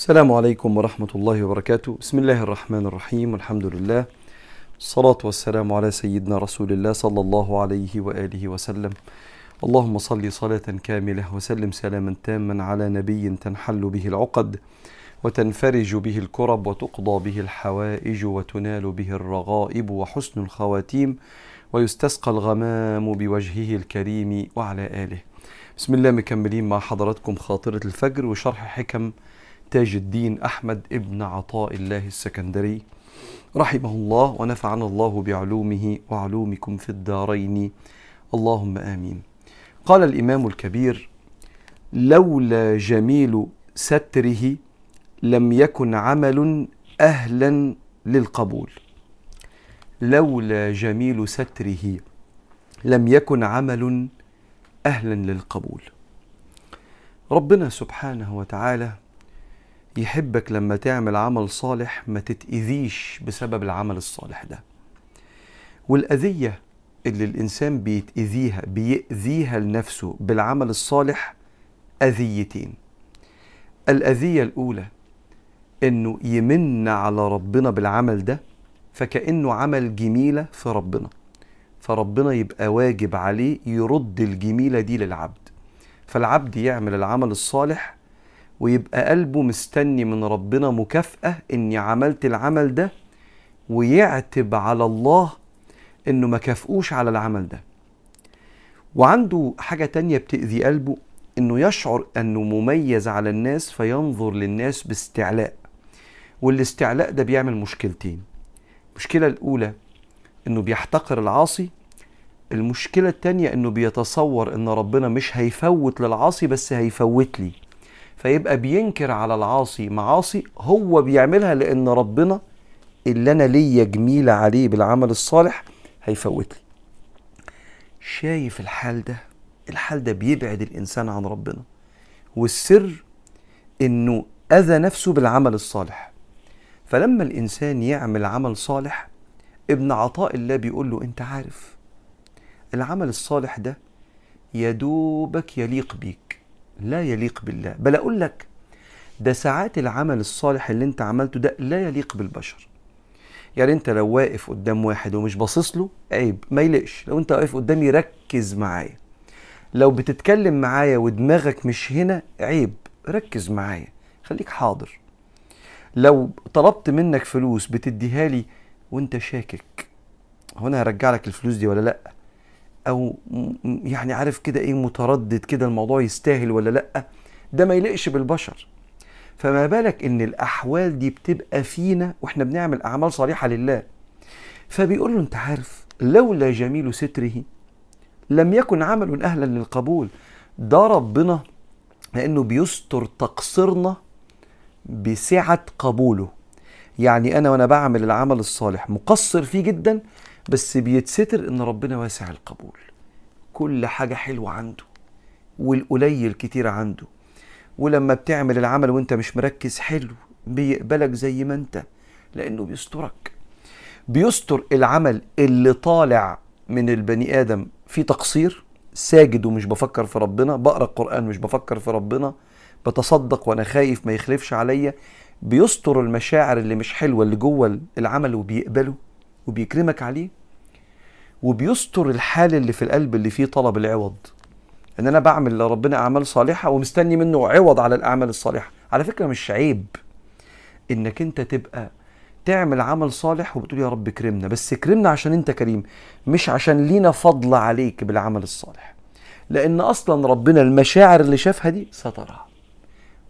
السلام عليكم ورحمة الله وبركاته. بسم الله الرحمن الرحيم. والحمد لله. الصلاة والسلام على سيدنا رسول الله صلى الله عليه وآله وسلم. اللهم صل صلاة كاملة وسلم سلاما تاما على نبي تنحل به العقد وتنفرج به الكرب وتقضى به الحوائج وتنال به الرغائب وحسن الخواتيم ويستسقى الغمام بوجهه الكريم وعلى آله. بسم الله مكملين مع حضراتكم خاطرة الفجر وشرح حكم تاج الدين أحمد ابن عطاء الله السكندري رحمه الله ونفعنا الله بعلومه وعلومكم في الدارين. اللهم آمين. قال الإمام الكبير لولا جميل ستره لم يكن عمل أهلا للقبول. لولا جميل ستره لم يكن عمل أهلا للقبول. ربنا سبحانه وتعالى يحبك لما تعمل عمل صالح ما تتأذيش بسبب العمل الصالح ده. والأذية اللي الإنسان بيتأذيها بيأذيها لنفسه بالعمل الصالح أذيتين. الأذية الأولى إنه يمن على ربنا بالعمل ده فكأنه عمل جميلة في ربنا. فربنا يبقى واجب عليه يرد الجميلة دي للعبد. فالعبد يعمل العمل الصالح ويبقى قلبه مستني من ربنا مكافأة إني عملت العمل ده ويعتب على الله إنه ما كافئوش على العمل ده. وعنده حاجة تانية بتأذي قلبه إنه يشعر أنه مميز على الناس فينظر للناس باستعلاء. والاستعلاء ده بيعمل مشكلتين. المشكلة الأولى إنه بيحتقر العاصي. المشكلة التانية إنه بيتصور إن ربنا مش هيفوت للعاصي بس هيفوت لي. فيبقى بينكر على العاصي. معاصي هو بيعملها لأن ربنا اللي أنا ليا جميله عليه بالعمل الصالح هيفوت لي شايف الحال ده؟ الحال ده بيبعد الإنسان عن ربنا. والسر إنه أذى نفسه بالعمل الصالح. فلما الإنسان يعمل عمل صالح ابن عطاء الله بيقول له أنت عارف العمل الصالح ده يدوبك يليق بيك. لا يليق بالله. بل أقول لك ده ساعات العمل الصالح اللي أنت عملته ده لا يليق بالبشر. يعني أنت لو واقف قدام واحد ومش باصص له عيب ما يليقش. لو أنت واقف قدامي ركز معايا. لو بتتكلم معايا ودماغك مش هنا عيب ركز معايا. خليك حاضر. لو طلبت منك فلوس بتديها لي وأنت شاكك هو أنا هرجع لك الفلوس دي ولا لأ؟ أو يعني عارف كده إيه متردد كده الموضوع يستاهل ولا لأ؟ ده ما يليقش بالبشر. فما بالك إن الأحوال دي بتبقى فينا وإحنا بنعمل أعمال صالحة لله. فبيقول له أنت عارف لولا جميل ستره لم يكن عمل أهلا للقبول. ده ربنا لأنه بيستر تقصيرنا بسعة قبوله. يعني أنا وأنا بعمل العمل الصالح مقصر فيه جدا بس بيتستر إن ربنا واسع القبول. كل حاجة حلوة عنده والقليل كتير عنده. ولما بتعمل العمل وأنت مش مركز حلو بيقبلك زي ما أنت لأنه بيسترك. بيستر العمل اللي طالع من البني آدم في تقصير ساجد ومش بفكر في ربنا بقرأ القرآن مش بفكر في ربنا بتصدق وأنا خايف ما يخلفش عليا. بيستر المشاعر اللي مش حلوة اللي جوه العمل وبيقبله. وبيكرمك عليه وبيستر الحال اللي في القلب اللي فيه طلب العوض. إن أنا بعمل لربنا أعمال صالحة ومستني منه عوض على الأعمال الصالحة. على فكرة مش عيب إنك أنت تبقى تعمل عمل صالح وبتقول يا رب كرمنا بس كرمنا عشان أنت كريم مش عشان لينا فضل عليك بالعمل الصالح. لأن أصلا ربنا المشاعر اللي شافها دي سترها.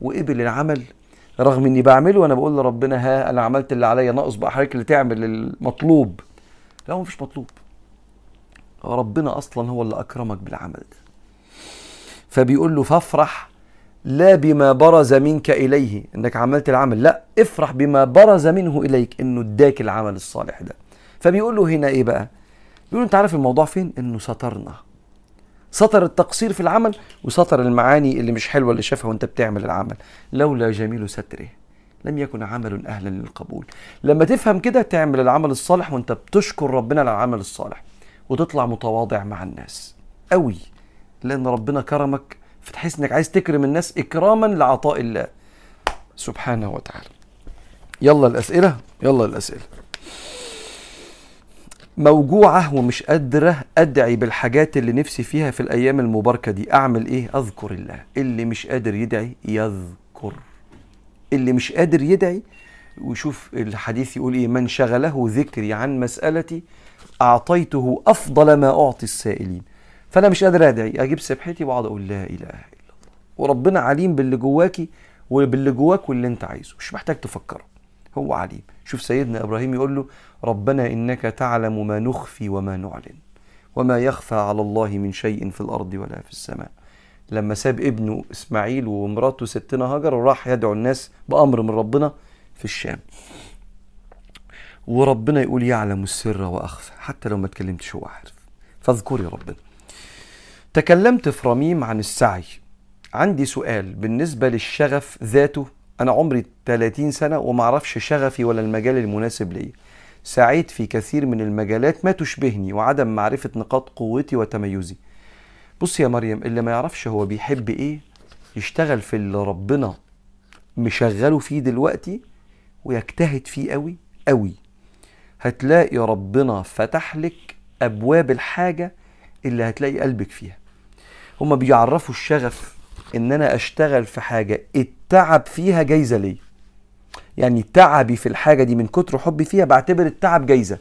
وقبل العمل رغم إني بعمله وأنا بقول لربنا ها أنا عملت اللي عليا ناقص بقى حضرتك اللي تعمل المطلوب. لا هو مفيش مطلوب. ربنا أصلا هو اللي أكرمك بالعمل ده. فبيقول له فافرح لا بما برز منك إليه. إنك عملت العمل. لا افرح بما برز منه إليك. إنه اداك العمل الصالح ده. فبيقول له هنا إيه بقى؟ بيقول أنت عارف الموضوع فين؟ إنه سترنا. سطر التقصير في العمل وسطر المعاني اللي مش حلوة اللي شافها وانت بتعمل العمل. لولا جميل ستره لم يكن عمل أهلا للقبول. لما تفهم كده تعمل العمل الصالح وانت بتشكر ربنا على العمل الصالح وتطلع متواضع مع الناس. قوي لأن ربنا كرمك فتحس إنك عايز تكرم الناس إكراما لعطاء الله. سبحانه وتعالى. يلا الأسئلة يلا الأسئلة. موجوعة ومش قادرة أدعي بالحاجات اللي نفسي فيها في الأيام المباركة دي. أعمل إيه؟ أذكر الله. اللي مش قادر يدعي يذكر. اللي مش قادر يدعي وشوف الحديث يقول إيه؟ من شغله ذكري عن مسألتي أعطيته أفضل ما أعطي السائلين. فأنا مش قادر أدعي. أجيب سبحتي وأقعد أقول لا إله إلا الله. وربنا عليم باللي جواكي وباللي جواك واللي أنت عايزه. مش محتاج تفكره هو عليم. شوف سيدنا إبراهيم يقول له ربنا إنك تعلم ما نخفي وما نعلن وما يخفى على الله من شيء في الأرض ولا في السماء. لما ساب ابنه إسماعيل ومراته ستنا هاجر وراح يدعو الناس بأمر من ربنا في الشام. وربنا يقول يعلم السر وأخفى حتى لو ما اتكلمتش هو عارف. فاذكري ربنا تكلمت في رميم عن السعي. عندي سؤال بالنسبة للشغف ذاته أنا عمري 30 سنة وما أعرفش شغفي ولا المجال المناسب ليا سعيت في كثير من المجالات ما تشبهني وعدم معرفة نقاط قوتي وتميزي. بص يا مريم اللي ما يعرفش هو بيحب إيه؟ يشتغل في اللي ربنا مشغله فيه دلوقتي ويجتهد فيه قوي قوي. هتلاقي ربنا فتح لك أبواب الحاجة اللي هتلاقي قلبك فيها. هما بيعرفوا الشغف إن أنا أشتغل في حاجة التعب فيها جايزة ليا. يعني تعبي في الحاجة دي من كتر حبي فيها بعتبر التعب جايزة.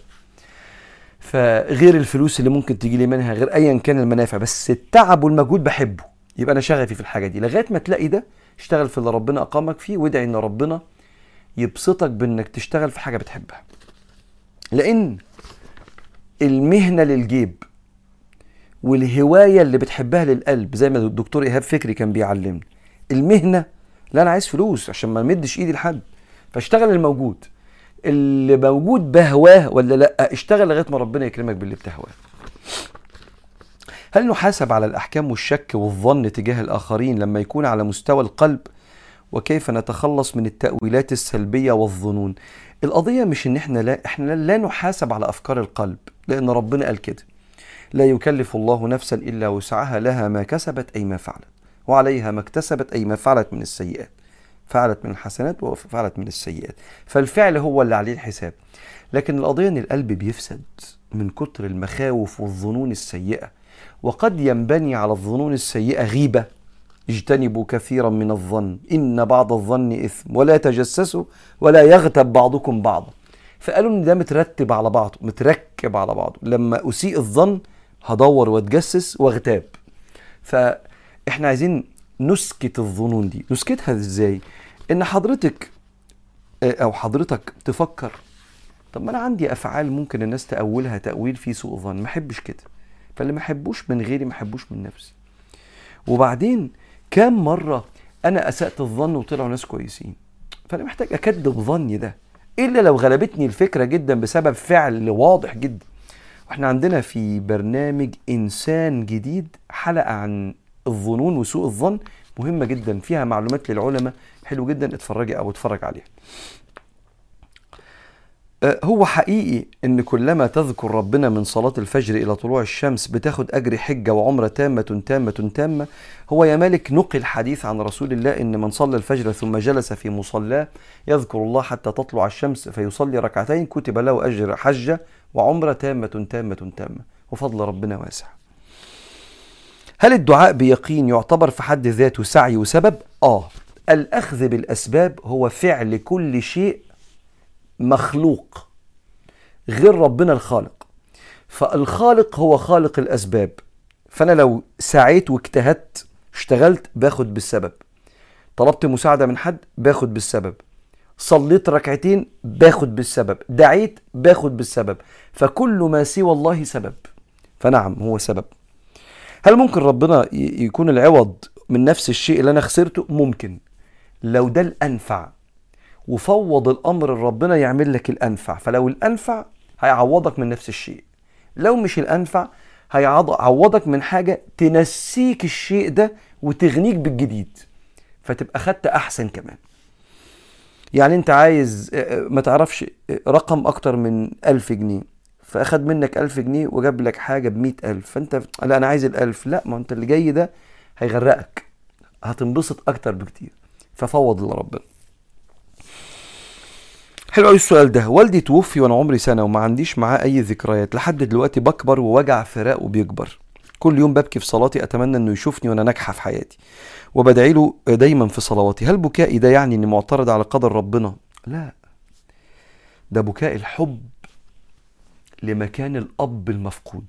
فغير الفلوس اللي ممكن تيجي لي منها غير ايا كان المنافع بس التعب والمجهود بحبه. يبقى أنا شغفي في الحاجة دي. لغاية ما تلاقي ده اشتغل في اللي ربنا أقامك فيه وادعي إن ربنا يبسطك بإنك تشتغل في حاجة بتحبها. لأن المهنة للجيب والهواية اللي بتحبها للقلب زي ما الدكتور إيهاب فكري كان بيعلمني. المهنة لا أنا عايز فلوس عشان ما مدش إيدي لحد. فاشتغل الموجود. اللي موجود بهواه ولا لأ؟ اشتغل لغاية ما ربنا يكرمك باللي بتهواه. هل نحاسب على الأحكام والشك والظن تجاه الآخرين لما يكون على مستوى القلب؟ وكيف نتخلص من التأويلات السلبية والظنون؟ القضية مش إن إحنا لا إحنا لا نحاسب على أفكار القلب لأن ربنا قال كده. لا يكلف الله نفسا إلا وسعها لها ما كسبت أي ما فعلت وعليها ما اكتسبت أي ما فعلت من السيئات فعلت من الحسنات وفعلت من السيئات. فالفعل هو اللي عليه الحساب. لكن القضية إن القلب بيفسد من كتر المخاوف والظنون السيئة وقد ينبني على الظنون السيئة غيبة اجتنبوا كثيرا من الظن إن بعض الظن إثم ولا تجسسوا ولا يغتب بعضكم بعضا. فقالوا إن ده مترتب على بعضه متركب على بعضه. لما أسيء الظن هدور واتجسس واغتاب. فإحنا عايزين نسكت الظنون دي. نسكتها إزاي؟ إن حضرتك أو حضرتك تفكر طب ما أنا عندي أفعال ممكن الناس تأولها تأويل فيه سوء ظن. ما أحبش كده. فاللي ما أحبوش من غيري ما أحبوش من نفسي. وبعدين كام مرة أنا أسأت الظن وطلعوا ناس كويسين؟ فأنا محتاج اكذب ظني ده. إلا لو غلبتني الفكرة جدا بسبب فعل واضح جدا. وإحنا عندنا في برنامج إنسان جديد حلقة عن الظنون وسوء الظن مهمة جدا فيها معلومات للعلماء حلو جدا اتفرجي أو اتفرج عليها. هو حقيقي إن كلما تذكر ربنا من صلاة الفجر إلى طلوع الشمس بتاخد أجر حجة وعمرة تامة تامة تامة. هو يا مالك نقل حديث عن رسول الله إن من صلى الفجر ثم جلس في مصلاه يذكر الله حتى تطلع الشمس فيصلي ركعتين كتب له أجر حجة وعمرة تامة تامة تامة. وفضل ربنا واسع. هل الدعاء بيقين يعتبر في حد ذاته سعي وسبب؟ آه. الأخذ بالأسباب هو فعل كل شيء مخلوق غير ربنا الخالق. فالخالق هو خالق الأسباب. فأنا لو سعيت واجتهدت اشتغلت باخد بالسبب. طلبت مساعدة من حد باخد بالسبب. صليت ركعتين باخد بالسبب. دعيت باخد بالسبب. فكل ما سوى الله سبب. فنعم هو سبب. هل ممكن ربنا يكون العوض من نفس الشيء اللي أنا خسرته؟ ممكن. لو ده الأنفع. وفوض الأمر لربنا يعمل لك الأنفع. فلو الأنفع هيعوضك من نفس الشيء. لو مش الأنفع هيعوضك من حاجة تنسيك الشيء ده وتغنيك بالجديد. فتبقى خدت أحسن كمان. يعني أنت عايز ما تعرفش رقم أكتر من ألف جنيه. فأخد منك ألف جنيه وجاب لك حاجة بمئة ألف. فأنت لا أنا عايز الألف. لا ما أنت اللي جاي ده هيغرقك. هتنبسط أكتر بكتير. ففوض لربنا. حلو قوي السؤال ده. والدي توفي وأنا عمري سنة وما عنديش معاه أي ذكريات. لحد دلوقتي بكبر ووجع فراقه بيكبر كل يوم ببكي في صلاتي أتمنى إنه يشوفني وأنا ناجحة في حياتي. وبدعي له دايما في صلواتي. هل بكائي ده يعني إني معترض على قدر ربنا؟ لا. ده بكاء الحب لمكان الأب المفقود.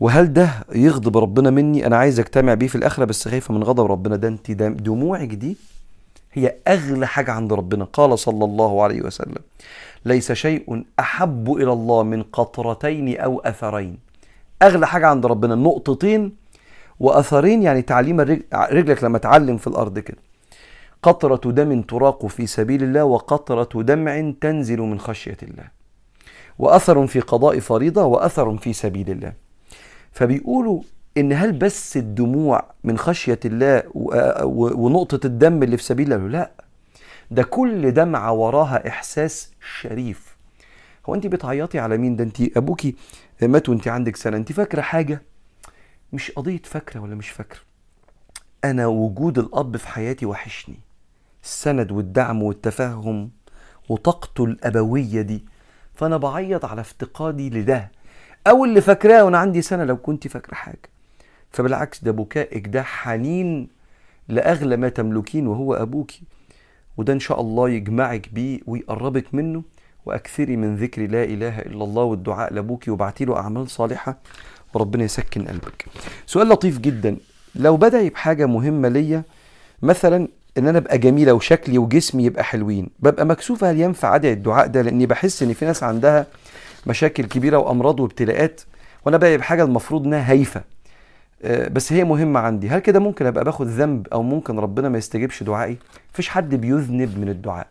وهل ده يغضب ربنا مني؟ أنا عايز أجتمع بيه في الآخرة بس خايفة من غضب ربنا. ده أنت دموعك دي هي أغلى حاجة عند ربنا. قال صلى الله عليه وسلم ليس شيء أحب إلى الله من قطرتين أو أثرين. أغلى حاجة عند ربنا نقطتين وأثرين يعني تعليم رجلك لما تعلم في الأرض كده. قطرة دم تراق في سبيل الله وقطرة دمع تنزل من خشية الله. وأثر في قضاء فريضة وأثر في سبيل الله. فبيقولوا إن هل بس الدموع من خشية الله ونقطة الدم اللي في سبيل الله؟ لا. ده كل دمعة وراها إحساس شريف. هو أنت بتعيطي على مين؟ ده أنت ابوكي مات وأنت عندك سنة. أنت فاكرة حاجة؟ مش قضية فاكرة ولا مش فاكرة. أنا وجود الأب في حياتي وحشني. السند والدعم والتفهم وطاقته الأبوية دي. فأنا بعيط على افتقادي لده. أو اللي فاكراه وأنا عندي سنة لو كنت فاكرة حاجة. فبالعكس ده بكائك ده حنين لأغلى ما تملكين وهو أبوك. وده إن شاء الله يجمعك بيه ويقربك منه. وأكثري من ذكر لا إله إلا الله والدعاء لأبوك وابعتي له أعمال صالحة وربنا يسكن قلبك. سؤال لطيف جدا. لو بدعي بحاجة مهمة ليا مثلا إن أنا أبقى جميلة وشكلي وجسمي يبقى حلوين ببقى مكسوفه هل ينفع أدعي الدعاء ده؟ لأني بحس إن في ناس عندها مشاكل كبيرة وأمراض وابتلاءات وأنا بقى بحاجة المفروض إنها هايفة. بس هي مهمة عندي. هل كده ممكن أبقى باخد ذنب أو ممكن ربنا ما يستجيبش دعائي؟ مفيش حد بيذنب من الدعاء.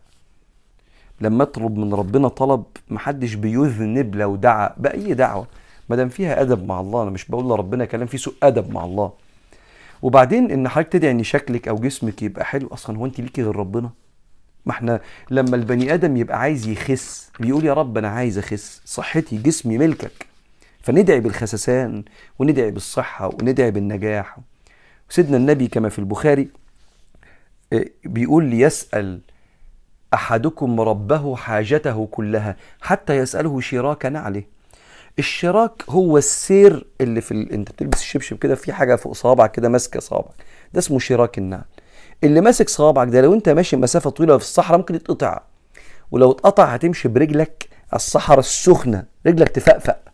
لما أطلب من ربنا طلب محدش بيذنب لو دعا بأي دعوة ما دام فيها أدب مع الله. أنا مش بقول لربنا كلام فيه سوء أدب مع الله. وبعدين إن حضرتك تدعي إن شكلك أو جسمك يبقى حلو أصلا هو أنت ليكي غير ربنا؟ ما إحنا لما البني آدم يبقى عايز يخس بيقول يا رب أنا عايز أخس صحتي جسمي ملكك. فندعي بالخسسان وندعي بالصحة وندعي بالنجاح. سيدنا النبي كما في البخاري آه، بيقول ليسأل أحدكم ربه حاجته كلها حتى يسأله شراك نعله. الشراك هو السير اللي في ال... أنت بتلبس الشبشب كده في حاجة فوق صابعك كده ماسكة صابعك. ده اسمه شراك النعل. اللي ماسك صوابعك ده لو أنت ماشي مسافة طويلة في الصحراء ممكن يتقطع. ولو اتقطع هتمشي برجلك الصحراء السخنة رجلك تفقفق.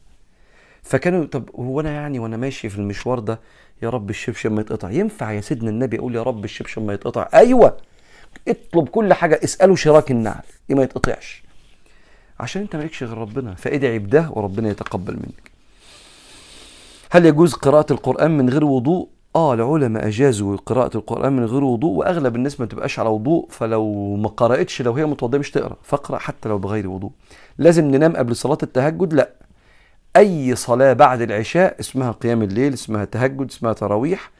فكانوا طب هو أنا يعني وأنا ماشي في المشوار ده يا رب الشبشب ما يتقطع. ينفع يا سيدنا النبي أقول يا رب الشبشب ما يتقطع؟ أيوه. اطلب كل حاجة اساله شراك النعل إيه ما يتقطعش. عشان أنت مالكش غير ربنا فادعي بده وربنا يتقبل منك. هل يجوز قراءة القرآن من غير وضوء؟ آه العلماء أجازوا قراءة القرآن من غير وضوء وأغلب الناس ما تبقاش على وضوء فلو ما قرأتش لو هي متوضئة مش تقرأ فاقرأ حتى لو بغير وضوء. لازم ننام قبل صلاة التهجد؟ لا. أي صلاة بعد العشاء اسمها قيام الليل اسمها تهجد اسمها تراويح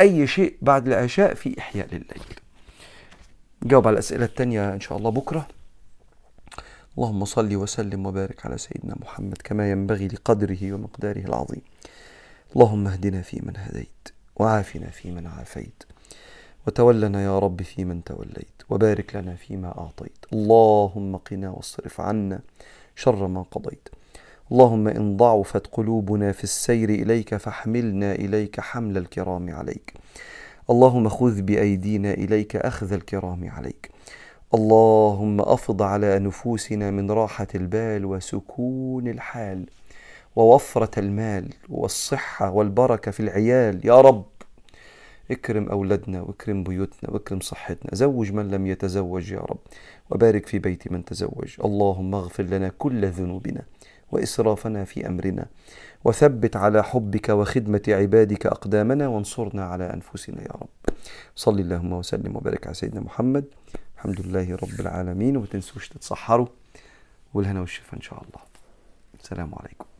أي شيء بعد العشاء في إحياء لليل نجاوب على الأسئلة التانية إن شاء الله بكرة. اللهم صل وسلم وبارك على سيدنا محمد كما ينبغي لقدره ومقداره العظيم. اللهم اهدنا فيمن هديت وعافنا فيمن عافيت. وتولنا يا رب فيمن توليت وبارك لنا فيما أعطيت. اللهم قنا واصرف عنا شر ما قضيت. اللهم إن ضعفت قلوبنا في السير إليك فاحملنا إليك حمل الكرام عليك. اللهم خذ بأيدينا إليك أخذ الكرام عليك. اللهم أفض على نفوسنا من راحة البال وسكون الحال ووفرة المال والصحة والبركة في العيال. يا رب اكرم أولادنا واكرم بيوتنا واكرم صحتنا. زوج من لم يتزوج يا رب. وبارك في بيت من تزوج. اللهم اغفر لنا كل ذنوبنا. وإسرافنا في أمرنا. وثبت على حبك وخدمة عبادك أقدامنا وانصرنا على أنفسنا يا رب. صلي اللهم وسلم وبارك على سيدنا محمد. الحمد لله رب العالمين. وما تنسوش تتصحروا والهنا والشفاء إن شاء الله. السلام عليكم.